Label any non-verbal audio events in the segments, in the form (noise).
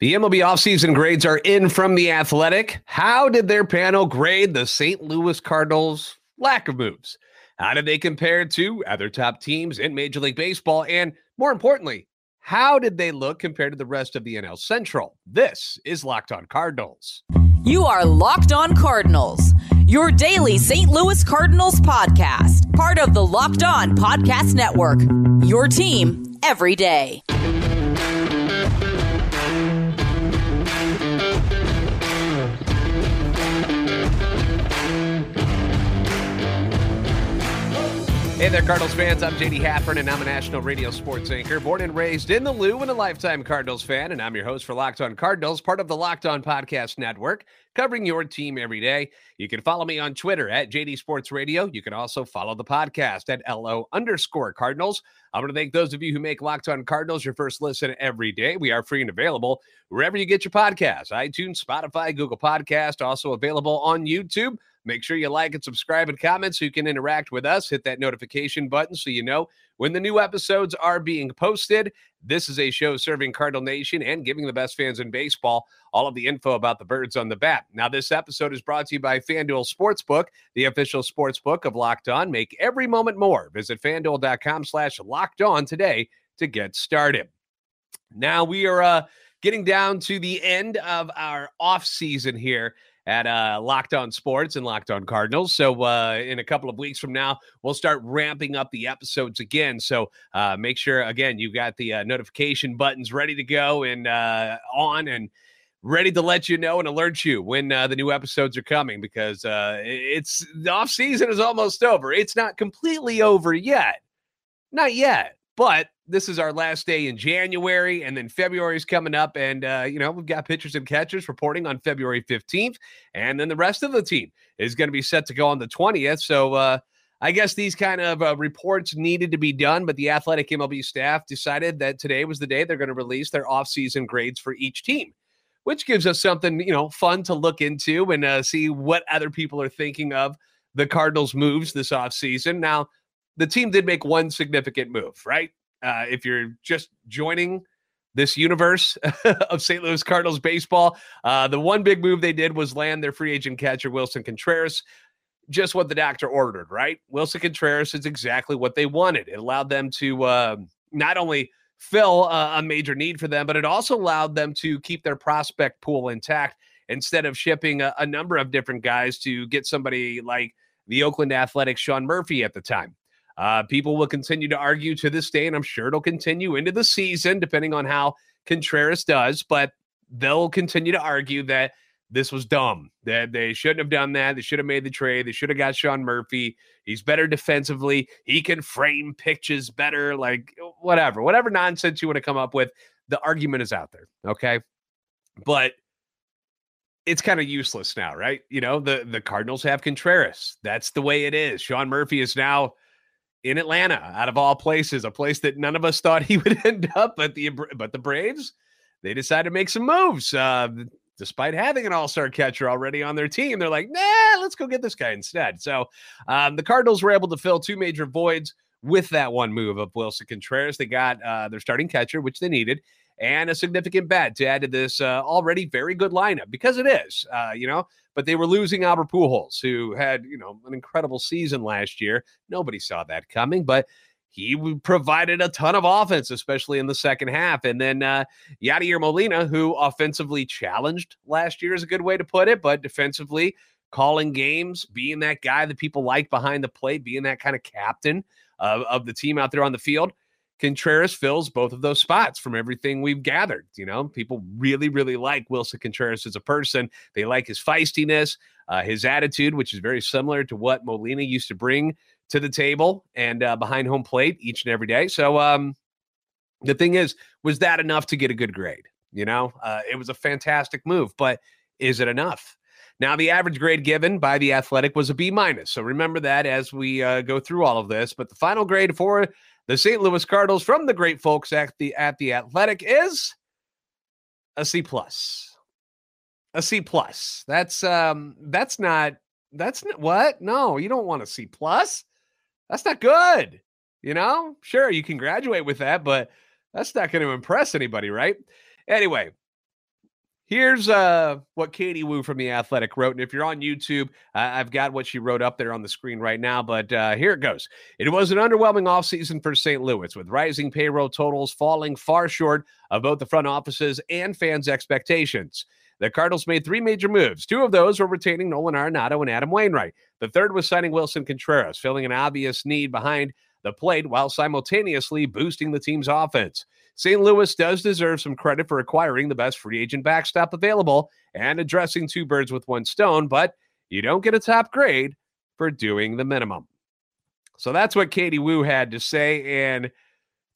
The MLB offseason grades are in from The Athletic. How did their panel grade the St. Louis Cardinals' lack of moves? How did they compare to other top teams in Major League Baseball? And more importantly, how did they look compared to the rest of the NL Central? This is Locked On Cardinals. You are Locked On Cardinals, your daily St. Louis Cardinals podcast, part of the Locked On Podcast Network. Your team every day. Hey there, Cardinals fans. I'm JD Haffern, and I'm a national radio sports anchor, born and raised in the Lou and a lifetime Cardinals fan. And I'm your host for Locked On Cardinals, part of the Locked On Podcast Network, covering your team every day. You can follow me on Twitter at JD Sports Radio. You can also follow the podcast at LO underscore Cardinals. I want to thank those of you who make Locked On Cardinals your first listen every day. We are free and available wherever you get your podcasts iTunes, Spotify, Google Podcast, also available on YouTube. Make sure you like and subscribe and comment so you can interact with us. Hit that notification button so you know when the new episodes are being posted. This is a show serving Cardinal Nation and giving the best fans in baseball all of the info about the birds on the bat. Now, this episode is brought to you by FanDuel Sportsbook, the official sportsbook of Locked On. Make every moment more. Visit fanduel.com slash locked on today to get started. Now we are uh, getting down to the end of our off season here at uh, Locked On Sports and Locked On Cardinals. So uh, in a couple of weeks from now, we'll start ramping up the episodes again. So uh, make sure again you've got the uh, notification buttons ready to go and uh, on and ready to let you know and alert you when uh, the new episodes are coming because uh, it's the off season is almost over. It's not completely over yet, not yet, but this is our last day in January, and then February is coming up. And, uh, you know, we've got pitchers and catchers reporting on February 15th. And then the rest of the team is going to be set to go on the 20th. So, uh, I guess these kind of uh, reports needed to be done, but the athletic MLB staff decided that today was the day they're going to release their offseason grades for each team, which gives us something, you know, fun to look into and uh, see what other people are thinking of the Cardinals' moves this offseason. Now, the team did make one significant move, right? Uh, if you're just joining this universe (laughs) of St. Louis Cardinals baseball, uh, the one big move they did was land their free agent catcher, Willson Contreras. Just what the doctor ordered, right? Willson Contreras is exactly what they wanted. It allowed them to uh, not only fill a major need for them, but it also allowed them to keep their prospect pool intact instead of shipping a, a number of different guys to get somebody like the Oakland Athletics, Sean Murphy at the time. Uh, people will continue to argue to this day, and I'm sure it'll continue into the season, depending on how Contreras does. But they'll continue to argue that this was dumb, that they shouldn't have done that. They should have made the trade. They should have got Sean Murphy. He's better defensively. He can frame pitches better, like whatever, whatever nonsense you want to come up with. The argument is out there. Okay. But it's kind of useless now, right? You know, the the Cardinals have Contreras. That's the way it is. Sean Murphy is now in Atlanta, out of all places, a place that none of us thought he (laughs) would end up. But the but the Braves, they decided to make some moves. Uh, despite having an all-star catcher already on their team, they're like, nah, let's go get this guy instead. So um, the Cardinals were able to fill two major voids with that one move of Willson Contreras. They got uh, their starting catcher, which they needed, and a significant bet to add to this uh, already very good lineup because it is. Uh, you know, but they were losing Albert Pujols, who had you know an incredible season last year. Nobody saw that coming, but he provided a ton of offense, especially in the second half. And then uh, Yadier Molina, who offensively challenged last year, is a good way to put it, but defensively calling games, being that guy that people like behind the plate, being that kind of captain of, of the team out there on the field. Contreras fills both of those spots from everything we've gathered. You know, people really, really like Willson Contreras as a person. They like his feistiness, uh, his attitude, which is very similar to what Molina used to bring to the table and uh, behind home plate each and every day. So, um, the thing is, was that enough to get a good grade? You know, uh, it was a fantastic move, but is it enough? Now, the average grade given by the Athletic was a B minus. So remember that as we uh, go through all of this. But the final grade for the St. Louis Cardinals from the great folks at the at the Athletic is a C plus. A C plus. That's um that's not that's not what? No, you don't want a C plus. That's not good. You know, sure, you can graduate with that, but that's not going to impress anybody, right? Anyway, Here's uh, what Katie Woo from The Athletic wrote. And if you're on YouTube, uh, I've got what she wrote up there on the screen right now. But uh, here it goes. It was an underwhelming offseason for St. Louis, with rising payroll totals falling far short of both the front offices and fans' expectations. The Cardinals made three major moves. Two of those were retaining Nolan Arenado and Adam Wainwright. The third was signing Willson Contreras, filling an obvious need behind the plate while simultaneously boosting the team's offense. St. Louis does deserve some credit for acquiring the best free agent backstop available and addressing two birds with one stone, but you don't get a top grade for doing the minimum. So that's what Katie Woo had to say. And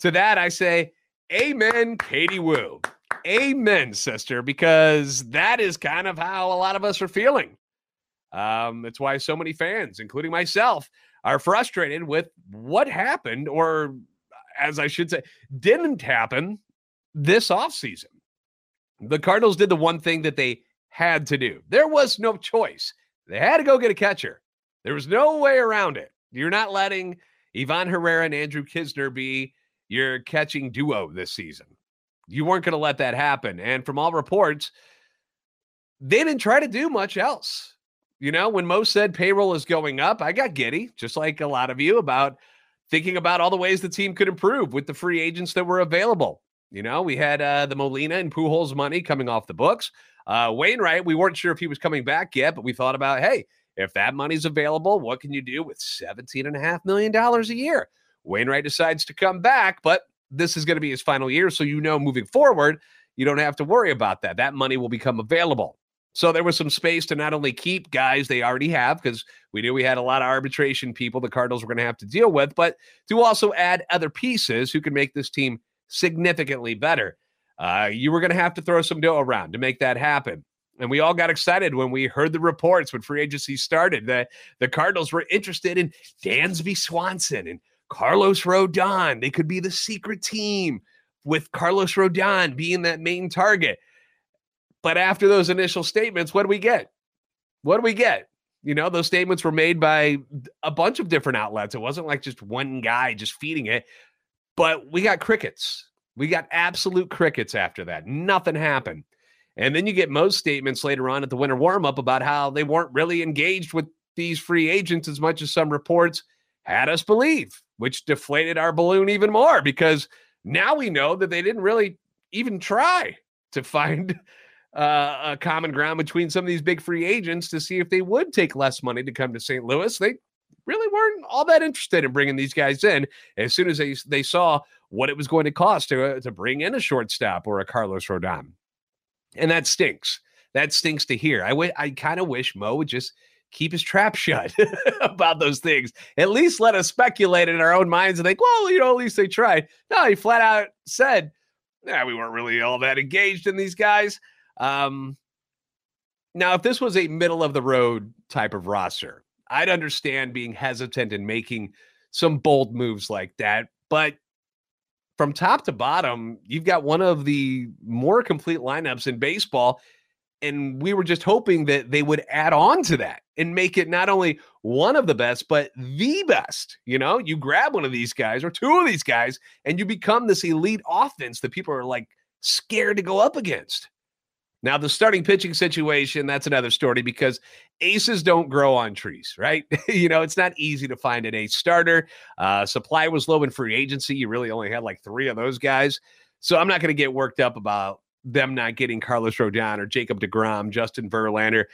to that, I say, Amen, Katie Woo. Amen, sister, because that is kind of how a lot of us are feeling. Um, it's why so many fans, including myself, are frustrated with what happened, or as I should say, didn't happen this offseason. The Cardinals did the one thing that they had to do. There was no choice. They had to go get a catcher. There was no way around it. You're not letting Ivan Herrera and Andrew Knizner be your catching duo this season. You weren't going to let that happen. And from all reports, they didn't try to do much else. You know, when Mo said payroll is going up, I got giddy, just like a lot of you, about thinking about all the ways the team could improve with the free agents that were available. You know, we had uh, the Molina and Pujols money coming off the books. Uh, Wainwright, we weren't sure if he was coming back yet, but we thought about, hey, if that money's available, what can you do with $17.5 million a year? Wainwright decides to come back, but this is going to be his final year. So you know, moving forward, you don't have to worry about that. That money will become available. So there was some space to not only keep guys they already have, because we knew we had a lot of arbitration people the Cardinals were going to have to deal with, but to also add other pieces who can make this team significantly better. Uh, you were going to have to throw some dough around to make that happen. And we all got excited when we heard the reports when free agency started that the Cardinals were interested in Dansby Swanson and Carlos Rodon. They could be the secret team with Carlos Rodon being that main target. But after those initial statements, what do we get? What do we get? You know, those statements were made by a bunch of different outlets. It wasn't like just one guy just feeding it, but we got crickets. We got absolute crickets after that. Nothing happened. And then you get most statements later on at the winter warm up about how they weren't really engaged with these free agents as much as some reports had us believe, which deflated our balloon even more because now we know that they didn't really even try to find uh, a common ground between some of these big free agents to see if they would take less money to come to St. Louis. They really weren't all that interested in bringing these guys in. As soon as they they saw what it was going to cost to uh, to bring in a shortstop or a Carlos Rodon, and that stinks. That stinks to hear. I, w- I kind of wish Mo would just keep his trap (laughs) shut about those things. At least let us speculate in our own minds and think, well, you know, at least they tried. No, he flat out said, yeah, we weren't really all that engaged in these guys. Um, now, if this was a middle of the road type of roster, I'd understand being hesitant and making some bold moves like that. But from top to bottom, you've got one of the more complete lineups in baseball. And we were just hoping that they would add on to that and make it not only one of the best, but the best. You know, you grab one of these guys or two of these guys, and you become this elite offense that people are like scared to go up against. Now, the starting pitching situation, that's another story because aces don't grow on trees, right? (laughs) you know, it's not easy to find an ace starter. Uh, supply was low in free agency. You really only had like three of those guys. So I'm not going to get worked up about them not getting Carlos Rodon or Jacob DeGrom, Justin Verlander.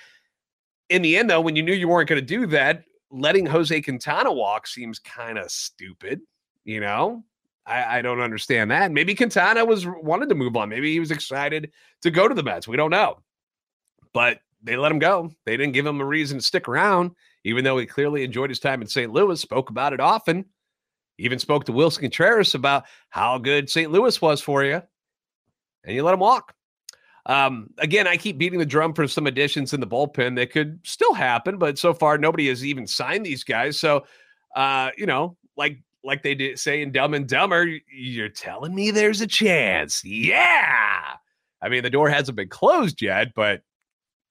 In the end, though, when you knew you weren't going to do that, letting Jose Quintana walk seems kind of stupid, you know? I, I, don't understand that. Maybe Quintana was wanted to move on. Maybe he was excited to go to the Mets. We don't know. But they let him go. They didn't give him a reason to stick around, even though he clearly enjoyed his time in St. Louis, spoke about it often. Even spoke to Willson Contreras about how good St. Louis was for you. And you let him walk. Um, again, I keep beating the drum for some additions in the bullpen that could still happen, but so far nobody has even signed these guys. So, uh, you know, like like they did say in Dumb and Dumber, you're telling me there's a chance. Yeah. I mean, the door hasn't been closed yet, but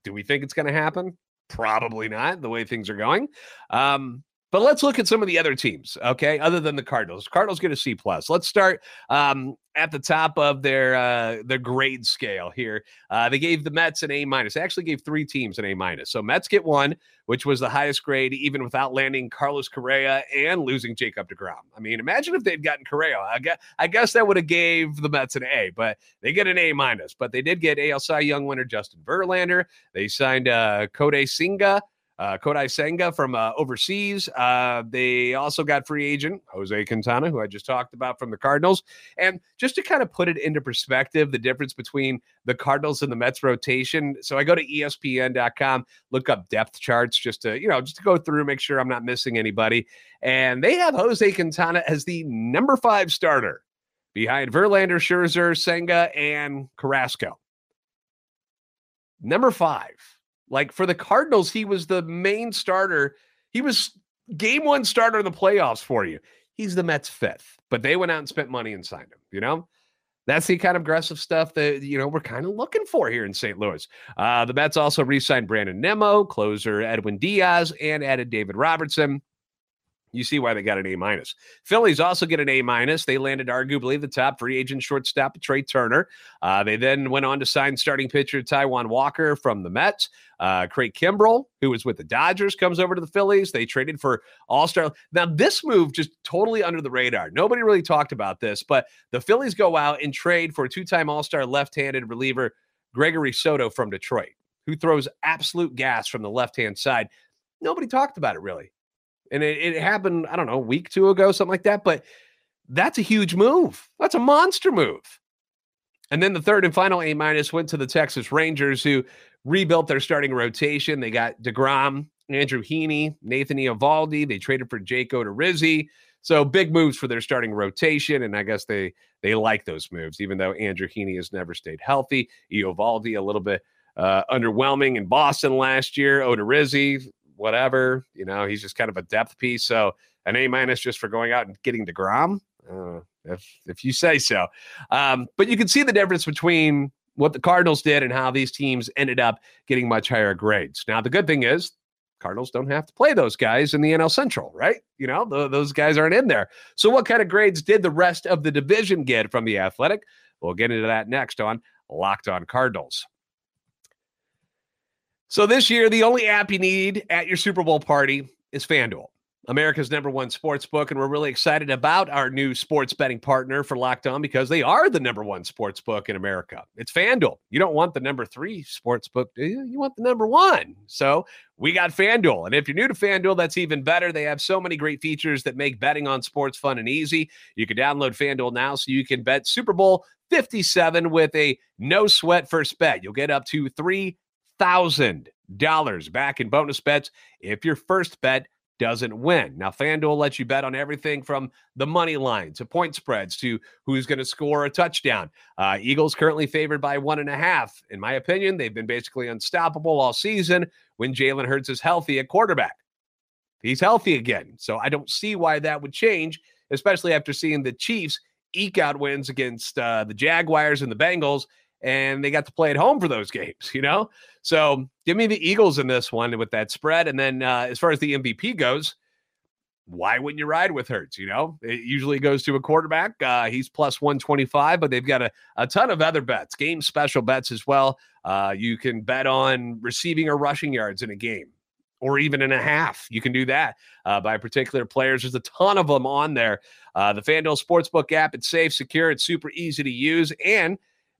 do we think it's going to happen? Probably not, the way things are going. Um, but let's look at some of the other teams, okay? Other than the Cardinals, Cardinals get a C plus. Let's start um, at the top of their uh, their grade scale here. Uh, they gave the Mets an A minus. They actually gave three teams an A minus. So Mets get one, which was the highest grade, even without landing Carlos Correa and losing Jacob Degrom. I mean, imagine if they'd gotten Correa. I guess, I guess that would have gave the Mets an A, but they get an A minus. But they did get AL Cy Young winner Justin Verlander. They signed uh, Kodai Senga uh, Kodai Senga from uh, overseas. Uh, they also got free agent Jose Quintana, who I just talked about from the Cardinals. And just to kind of put it into perspective, the difference between the Cardinals and the Mets rotation. So I go to ESPN.com, look up depth charts just to, you know, just to go through, make sure I'm not missing anybody. And they have Jose Quintana as the number five starter behind Verlander, Scherzer, Senga, and Carrasco. Number five. Like for the Cardinals, he was the main starter. He was game one starter in the playoffs for you. He's the Mets fifth, but they went out and spent money and signed him. You know, that's the kind of aggressive stuff that you know we're kind of looking for here in St. Louis. Uh, the Mets also re-signed Brandon Nimmo, closer Edwin Diaz, and added David Robertson. You see why they got an A minus. Phillies also get an A minus. They landed arguably the top free agent shortstop Trea Turner. Uh, they then went on to sign starting pitcher Taijuan Walker from the Mets. Uh, Craig Kimbrel, who was with the Dodgers, comes over to the Phillies. They traded for All Star. Now this move just totally under the radar. Nobody really talked about this, but the Phillies go out and trade for two-time All Star left-handed reliever Gregory Soto from Detroit, who throws absolute gas from the left-hand side. Nobody talked about it really. And it, it happened, I don't know, a week, two ago, something like that. But that's a huge move. That's a monster move. And then the third and final A minus went to the Texas Rangers, who rebuilt their starting rotation. They got DeGrom, Andrew Heaney, Nathan Eovaldi. They traded for Jake Odorizzi. So big moves for their starting rotation, and I guess they they like those moves, even though Andrew Heaney has never stayed healthy. Eovaldi a little bit uh, underwhelming in Boston last year. Odorizzi whatever. You know, he's just kind of a depth piece. So an A minus just for going out and getting DeGrom. Uh, if if you say so. Um, but you can see the difference between what the Cardinals did and how these teams ended up getting much higher grades. Now, the good thing is Cardinals don't have to play those guys in the NL Central, right? You know, the, those guys aren't in there. So, what kind of grades did the rest of the division get from the Athletic? We'll get into that next on Locked On Cardinals. So this year, the only app you need at your Super Bowl party is FanDuel, America's number one sports book. And we're really excited about our new sports betting partner for Locked On because they are the number one sports book in America. It's FanDuel. You don't want the number three sports book, do you? You want the number one. So we got FanDuel. And if you're new to FanDuel, that's even better. They have so many great features that make betting on sports fun and easy. You can download FanDuel now so you can bet Super Bowl 57 with a no sweat first bet. You'll get up to three $1,000 back in bonus bets if your first bet doesn't win. Now, FanDuel lets you bet on everything from the money line to point spreads to who's going to score a touchdown. Uh, Eagles currently favored by one and a half. In my opinion, they've been basically unstoppable all season when Jalen Hurts is healthy at quarterback. He's healthy again. So I don't see why that would change, especially after seeing the Chiefs eke out wins against uh, the Jaguars and the Bengals and they got to play at home for those (laughs) games, you know? So give me the Eagles in this one with that spread. And then uh, as far as the MVP goes, why wouldn't you ride with Hurts? You know, it usually goes to a quarterback. Uh, he's plus 125, but they've got a, a ton of other bets, game special bets as well. Uh, you can bet on receiving or rushing yards in a game or even in a half. You can do that uh, by particular players. There's a ton of them on there. Uh, the FanDuel Sportsbook app, it's safe, secure, it's super easy to use, and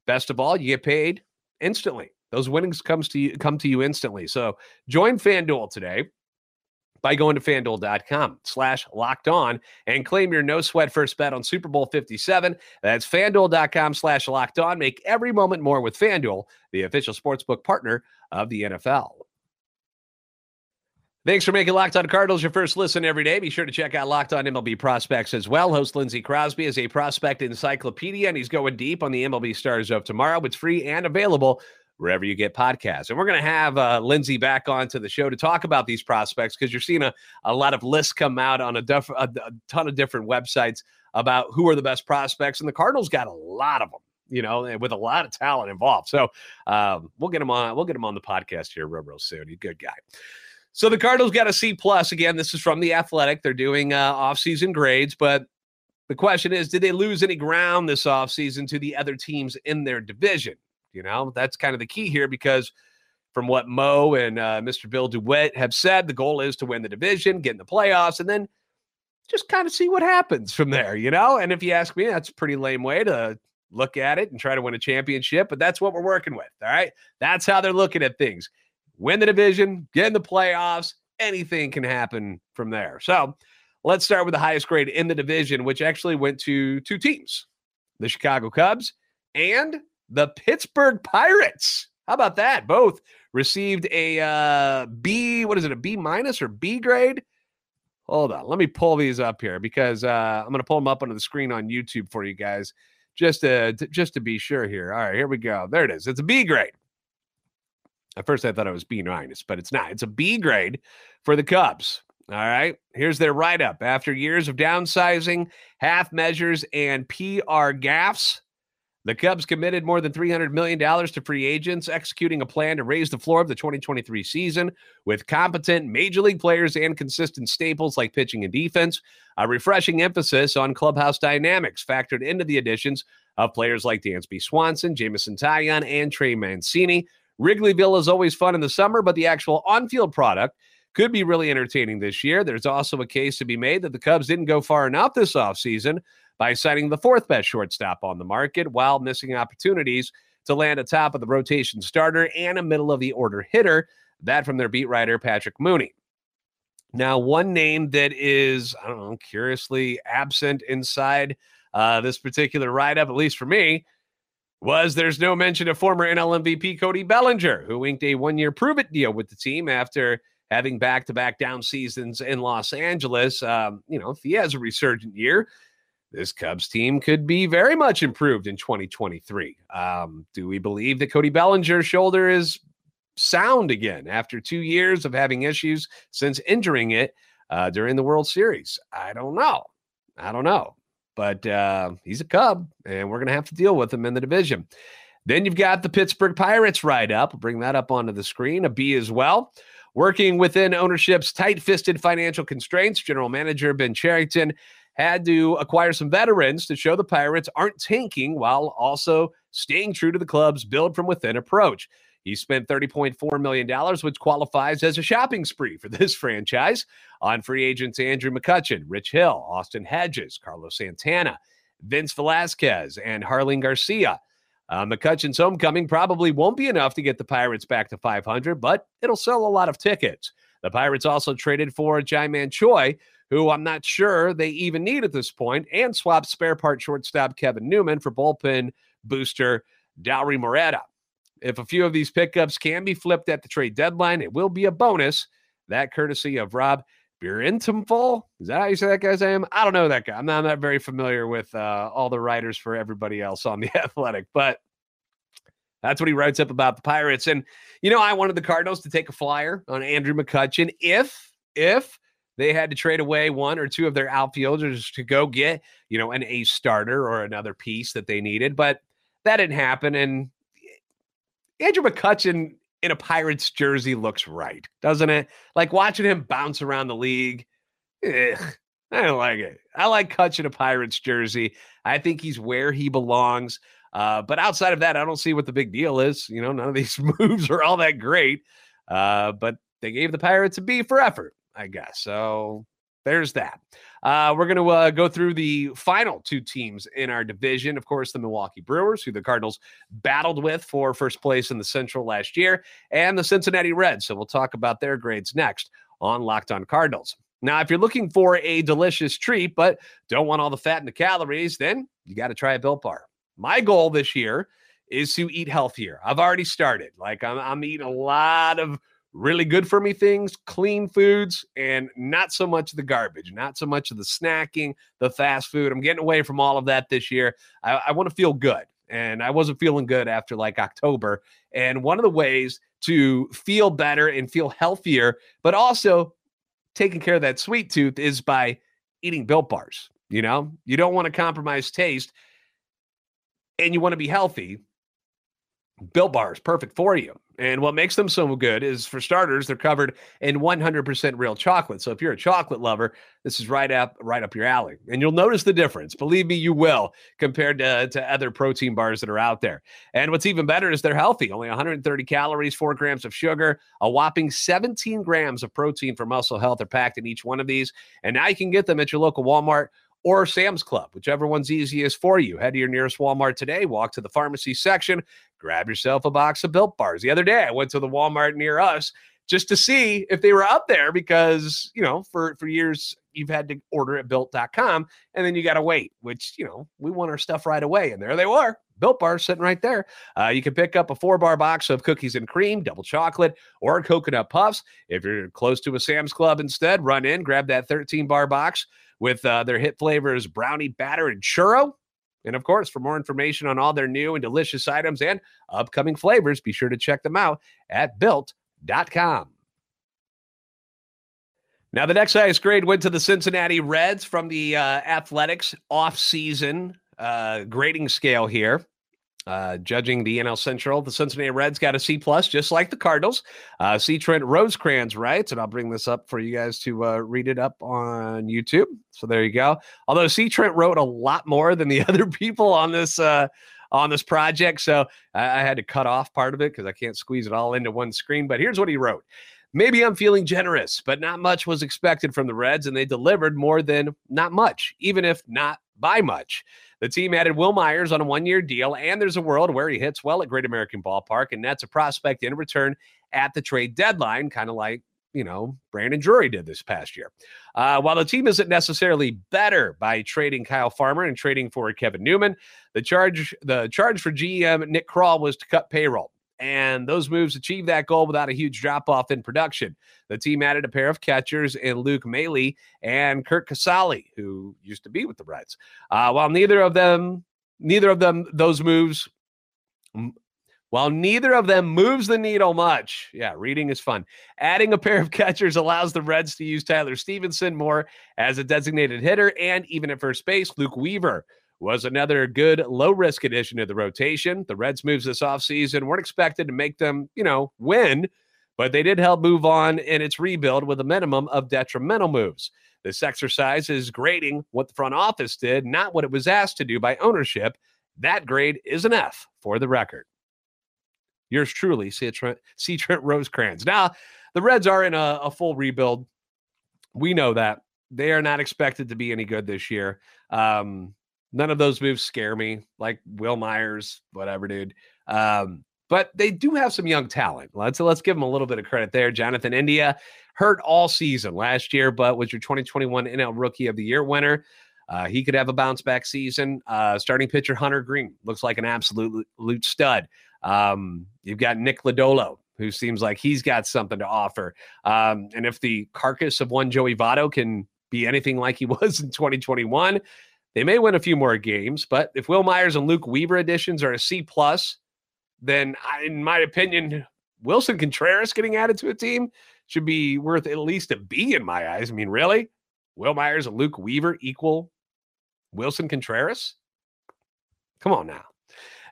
Best of all, you get paid instantly. Those winnings comes to you come to you instantly. So join FanDuel today by going to fanduel.com slash locked on and claim your no sweat first bet on Super Bowl 57. That's fanduel.com slash locked on. Make every moment more with FanDuel, the official sportsbook partner of the NFL. Thanks for making Locked On Cardinals your first listen every day. Be sure to check out Locked On MLB Prospects as well. Host Lindsey Crosby is a prospect encyclopedia, and he's going deep on the MLB stars of tomorrow. It's free and available wherever you get podcasts. And we're going to have uh, Lindsey back on to the show to talk about these prospects because you're seeing a, a lot of lists come out on a, def- a, a ton of different websites about who are the best prospects. And the Cardinals got a lot of them you know, with a lot of talent involved. So um, we'll get him on. We'll get him on the podcast here real, real soon. He's a good guy. So the Cardinals got a C plus again. This is from the Athletic. They're doing uh, off-season grades, but The question is, did they lose any ground this offseason to the other teams in their division? You know, that's kind of the key here because from what Mo and uh, Mr. Bill DeWitt have said, the goal is to win the division, get in the playoffs, and then just kind of see what happens from there, you know? And if you ask me, that's a pretty lame way to look at it and try to win a championship, but that's what we're working with. All right. That's how they're looking at things. Win the division, get in the playoffs, anything can happen from there. So let's start with the highest grade in the division, which actually went to two teams the Chicago Cubs and the Pittsburgh Pirates. How about that? Both received a uh, B, what is it, a B minus or B grade? Hold on, let me pull these up here because uh, I'm going to pull them up onto the screen on YouTube for you guys, just to, just to be sure here. All right, here we go. There it is. It's a B grade. At first, I thought it was B minus, but it's not. It's a B grade for the Cubs. All right, here's their write up. After years of downsizing, half measures, and PR gaffes, the Cubs committed more than $300 million to free agents, executing a plan to raise the floor of the 2023 season with competent major league players and consistent staples like pitching and defense. A refreshing emphasis on clubhouse dynamics factored into the additions of players like Dansby Swanson, Jameson Taillon, and Trey Mancini. Wrigleyville is always fun in the summer, but the actual on field product could be really entertaining this year. There's also a case to be made that the Cubs didn't go far enough this offseason by signing the fourth best shortstop on the market while missing opportunities to land a top of the rotation starter and a middle of the order hitter. That from their beat writer, Patrick Mooney. Now, one name that is, I don't know, curiously absent inside uh, this particular write up, at least for me, was there's no mention of former NL MVP Cody Bellinger, who inked a one year prove it deal with the team after having back to back down seasons in Los Angeles. Um, you know, if he has a resurgent year, this Cubs team could be very much improved in 2023. Um, do we believe that Cody Bellinger's shoulder is sound again after two years of having issues since injuring it uh, during the World Series? I don't know. I don't know. But uh, he's a Cub, and we're going to have to deal with him in the division. Then you've got the Pittsburgh Pirates right up. We'll bring that up onto the screen, a B as well. Working within ownership's tight fisted financial constraints, General Manager Ben Cherington had to acquire some veterans to show the Pirates aren't tanking while also staying true to the club's build from within approach. He spent $30.4 million, which qualifies as a shopping spree for (laughs) this franchise on free agents Andrew McCutchen, Rich Hill, Austin Hedges, Carlos Santana, Vince Velasquez, and Jarlin Garcia. Uh, McCutchen's homecoming probably won't be enough to get the Pirates back to 500, but it'll sell a lot of tickets. The Pirates also traded for Ji-Man Choi, who I'm not sure they even need at this point, and swapped spare part shortstop Kevin Newman for bullpen booster Dauri Moreta. If a few of these pickups can be flipped at the trade deadline, it will be a bonus. That courtesy of Rob Biertempfel. Is that how you say that guy's name? I don't know that guy. I'm not, I'm not very familiar with uh, all the writers for everybody else on (laughs) the Athletic, but that's what he writes up about the Pirates. And you know, I wanted the Cardinals to take a flyer on Andrew McCutchen if if they had to trade away one or two of their outfielders to go get, you know, an ace starter or another piece that they needed. But that didn't happen. And Andrew McCutchen in a Pirates jersey looks right, doesn't it? Like watching him bounce around the league. I don't like it. I like Cutch in a Pirates jersey. I think he's where he belongs. Uh, but outside of that, I don't see what the big deal is. You know, none of these (laughs) moves are all that great. Uh, but they gave the Pirates a B for effort. I guess. So there's that. Uh, we're going to uh, go through the final two teams in our division. Of course, the Milwaukee Brewers, who the Cardinals battled with for first place in the Central last year, and the Cincinnati Reds. So we'll talk about their grades next on Locked On Cardinals. Now, if you're looking for a delicious treat, but don't want all the fat and the calories, then you got to try a Built Bar. My goal this year is to eat healthier. I've already started. Like I'm, I'm eating a lot of really good for me things, clean foods, and not so much the garbage, not so much of the snacking, the fast food. I'm getting away from all of that this year. I, I want to feel good. And I wasn't feeling good after like October. And one of the ways to feel better and feel healthier, but also taking care of that sweet tooth is by eating built bars. You know, you don't want to compromise taste and you want to be healthy Built bars, perfect for you. And what makes them so good is, for starters, they're covered in 100% real chocolate. So if you're a chocolate lover, this is right up right up your alley. And you'll notice the difference. Believe me, you will compared to, to other protein bars that are out there. And what's even better is they're healthy. Only 130 calories, 4 grams of sugar, a whopping 17 grams of protein for muscle health are packed in each one of these. And now you can get them at your local Walmart or Sam's Club, whichever one's easiest for you. Head to your nearest Walmart today, walk to the pharmacy section, grab yourself a box of built bars. The other day, I went to the Walmart near us just to see if they were up there because, you know, for, for years, you've had to order at built.com and then you got to wait, which, you know, we want our stuff right away. And there they were. Built bars sitting right there. Uh, you can pick up a four bar box of cookies and cream, double chocolate, or coconut puffs. If you're close to a Sam's Club instead, run in, grab that 13 bar box with uh, their hit flavors brownie batter and churro. And of course, for more information on all their new and delicious items and upcoming flavors, be sure to check them out at built.com. Now, the next highest grade went to the Cincinnati Reds from the uh, athletics off-season uh, grading scale here. Uh, judging the NL Central, the Cincinnati Reds got a C plus, just like the Cardinals. Uh, C. Trent Rosecrans writes, and I'll bring this up for you guys to uh, read it up on YouTube. So there you go. Although C. Trent wrote a lot more than the (laughs) other people on this uh, on this project, so I, I had to cut off part of it because I can't squeeze it all into one screen. But here's what he wrote. Maybe I'm feeling generous, but not much was expected from the Reds, and they delivered more than not much, even if not by much. The team added Wil Myers on a one year deal, and there's a world where he hits well at Great American Ballpark, and that's a prospect in return at the trade deadline, kind of like you know, Brandon Drury did this past year. Uh, while the team isn't necessarily better by trading Kyle Farmer and trading for Kevin Newman, the charge the charge for GM Nick Krall was to cut payroll and those moves achieved that goal without a huge drop off in production. The team added a pair of catchers in Luke Maile and Curt Casali, who used to be with the Reds. Uh, while neither of them, neither of them, those moves, while neither of them moves the needle much, yeah, reading is fun. Adding a pair of (laughs) catchers allows the Reds to use Tyler Stephenson more as a designated hitter and even at first base, Luke Weaver was another good low risk addition to the rotation. The Reds' moves this offseason weren't expected to make them, you know, win, but they did help move on in its rebuild with a minimum of detrimental moves. This exercise is grading what the front office did, not what it was asked to do by ownership. That grade is an F for the record. Yours truly, C. Trent, C. Trent Rosecrans. Now, the Reds are in a, a full rebuild. We know that. They are not expected to be any good this year. Um, None of those moves scare me, like Wil Myers, whatever, dude. Um, but they do have some young talent. Let's let's give them a little bit of credit there. Jonathan India hurt all season last year, but was your 2021 NL Rookie of the Year winner. Uh, he could have a bounce back season. Uh, starting pitcher Hunter Greene looks like an absolute, absolute stud. Um, you've got Nick Lodolo, who seems like he's got something to offer. Um, and if the carcass of one Joey Votto can be anything like he (laughs) was in 2021, they may win a few more games, but if Wil Myers and Luke Weaver additions are a C plus, then I, in my opinion, Willson Contreras getting added to a team should be worth at least a B in my eyes. I mean, really? Wil Myers and Luke Weaver equal Willson Contreras? Come on now.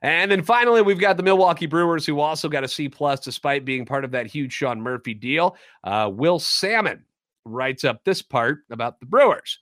And then finally, we've got the Milwaukee Brewers, who also got a C plus despite being part of that huge Sean Murphy deal. Uh, Will Sammon writes up this part about the Brewers.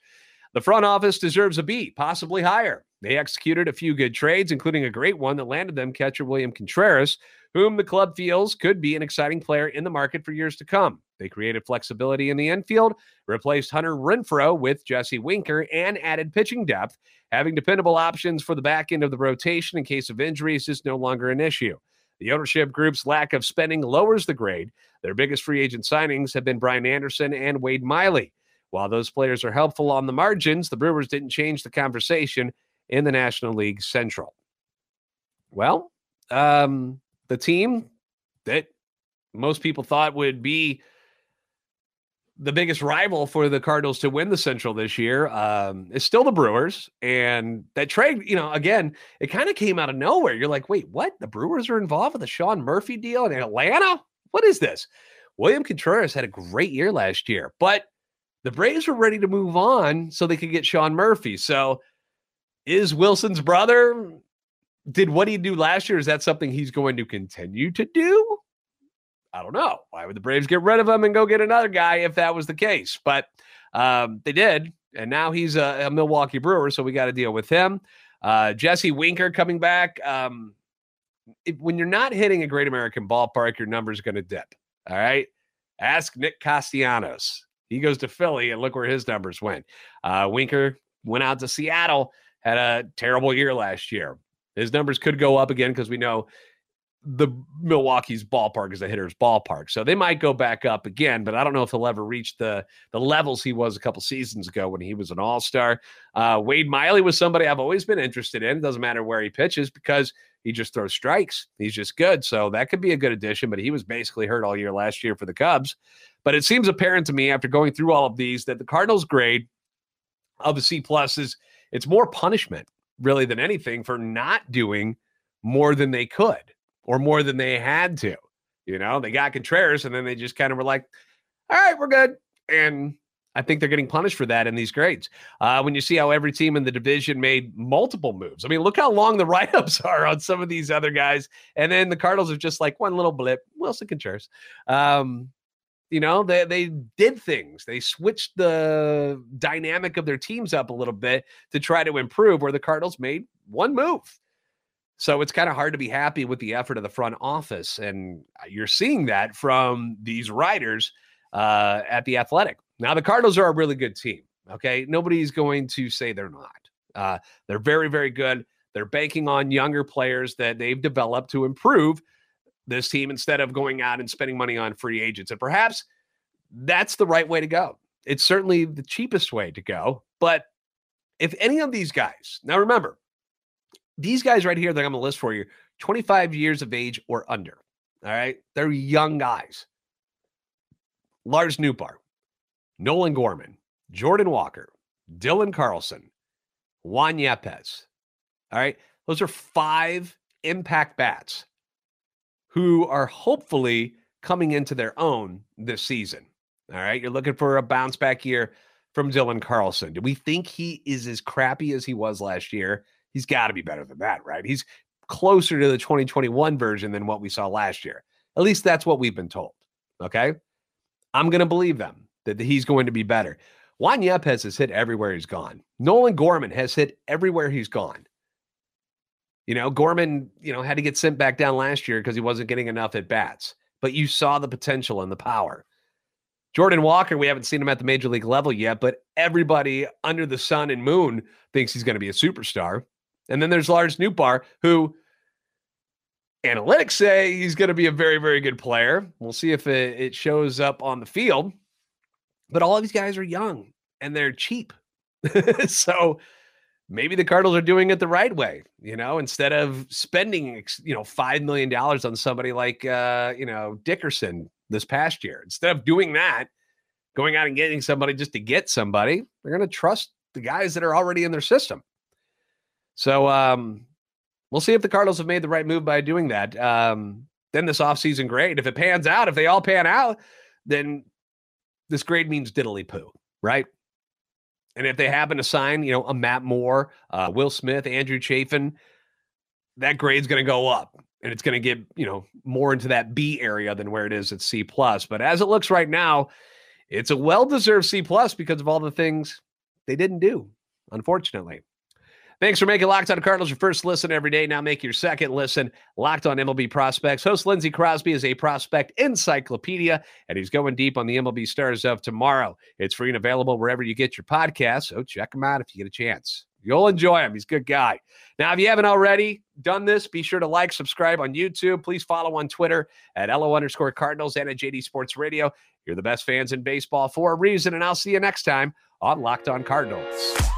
The front office deserves a B, possibly higher. They executed a few good trades, including a great one that landed them catcher William Contreras, whom the club feels could be an exciting player in the market for years to come. They created flexibility in the infield, replaced Hunter Renfroe with Jesse Winker, and added pitching depth. Having dependable options for the back end of the rotation in case of injuries is no longer an issue. The ownership group's lack of spending lowers the grade. Their biggest free agent signings have been Brian Anderson and Wade Miley. While those players are helpful on the margins, the Brewers didn't change the conversation in the National League Central. Well, um, the team that most people thought would be the biggest rival for the Cardinals to win the Central this year um, is still the Brewers. And that trade, you know, again, it kind of came out of nowhere. You're like, wait, what? The Brewers are involved with the Sean Murphy deal in Atlanta? What is this? William Contreras had a great year last year, but the Braves were ready to move on so they could get Sean Murphy. So is Willson's brother did what he do last year? Is that something he's going to continue to do? I don't know. Why would the Braves get rid of him and go get another guy if that was the case? But um, they did, and now he's a, a Milwaukee Brewer, so we got to deal with him. Uh, Jesse Winker coming back. Um, if, when you're not hitting a Great American Ballpark, your number's going to dip. All right. Ask Nick Castellanos. He goes to Philly, and look where his numbers went. Uh, Winker went out to Seattle, had a terrible year last year. His numbers could go up again because we know the Milwaukee's ballpark is a hitter's ballpark. So they might go back up again, but I don't know if he'll ever reach the the levels he was a couple seasons ago when he was an all-star. Uh, Wade Miley was somebody I've always been interested in. Doesn't matter where he pitches because he just throws strikes. He's just good. So that could be a good addition, but he was basically hurt all year last year for the Cubs. But it seems apparent to me after going through all of these that the Cardinals grade of a C plus is it's more punishment really than anything for not doing more than they could or more than they had to. You know, they got Contreras and then they just kind of were like, all right, we're good. And I think they're getting punished for that in these grades. Uh, when you see how every team in the division made multiple moves, I mean, look how long the (laughs) write ups are on some of these other guys. And then the Cardinals are just like one little blip, Willson Contreras. Um, you know, they, they did things. They switched the dynamic of their teams up a little bit to try to improve, where the Cardinals made one move. So it's kind of hard to be happy with the effort of the front office. And you're seeing that from these writers uh, at the Athletic. Now, the Cardinals are a really good team. Okay. Nobody's going to say they're not. Uh, they're very, very good. They're banking on younger players that they've developed to improve this team instead of going out and spending money on free agents. And perhaps that's the right way to go. It's certainly the cheapest way to go. But if any of these guys, now remember, these guys right here that I'm going to list for you, 25 years of age or under. All right. They're young guys. Lars Nootbaar, Nolan Gorman, Jordan Walker, Dylan Carlson, Juan Yepez. All right. Those are five impact bats who are hopefully coming into their own this season. All right. You're looking for a bounce back year from Dylan Carlson. Do we think he is as crappy as he was last year? He's got to be better than that, right? He's closer to the 2021 version than what we saw last year. At least that's what we've been told. Okay. I'm going to believe them that he's going to be better. Juan Yepez has hit everywhere he's gone. Nolan Gorman has hit everywhere he's gone. You know, Gorman, you know, had to get sent back down last year because he wasn't getting enough at bats, but you saw the potential and the power. Jordan Walker, we haven't seen him at the major league level yet, but everybody under the sun and moon thinks he's going to be a superstar. And then there's Lars Nootbaar, who analytics say he's going to be a very, very good player. We'll see if it, it shows up on the field. But all of these guys are young and they're cheap. (laughs) so maybe the Cardinals are doing it the right way, you know, instead of spending, you know, $5 million on somebody like, uh, you know, Dickerson this past year. Instead of doing that, going out and getting somebody just to get somebody, they're going to trust the guys that are already in their system. So um, we'll see if the Cardinals have made the right move by doing that. Um, then this offseason grade, if it pans out, if they all pan out, then this grade means diddly poo, right? And if they happen to sign, you know, a Matt Moore, uh, Will Smith, Andrew Chafin, that grade's going to go up and it's going to get, you know, more into that B area than where it is at C plus. But as it looks right now, it's a well-deserved C plus because of all the things they didn't do, unfortunately. Thanks for making Locked On Cardinals your first listen every day. Now make your second listen. Locked On MLB Prospects. Host Lindsey Crosby is a prospect encyclopedia, and he's going deep on the MLB stars of tomorrow. It's free and available wherever you get your podcasts, so check him out if you get a chance. You'll enjoy him. He's a good guy. Now, if you haven't already done this, be sure to like, subscribe on YouTube. Please follow on Twitter at LO underscore Cardinals and at JD Sports Radio. You're the best fans in baseball for a reason, and I'll see you next time on Locked On Cardinals.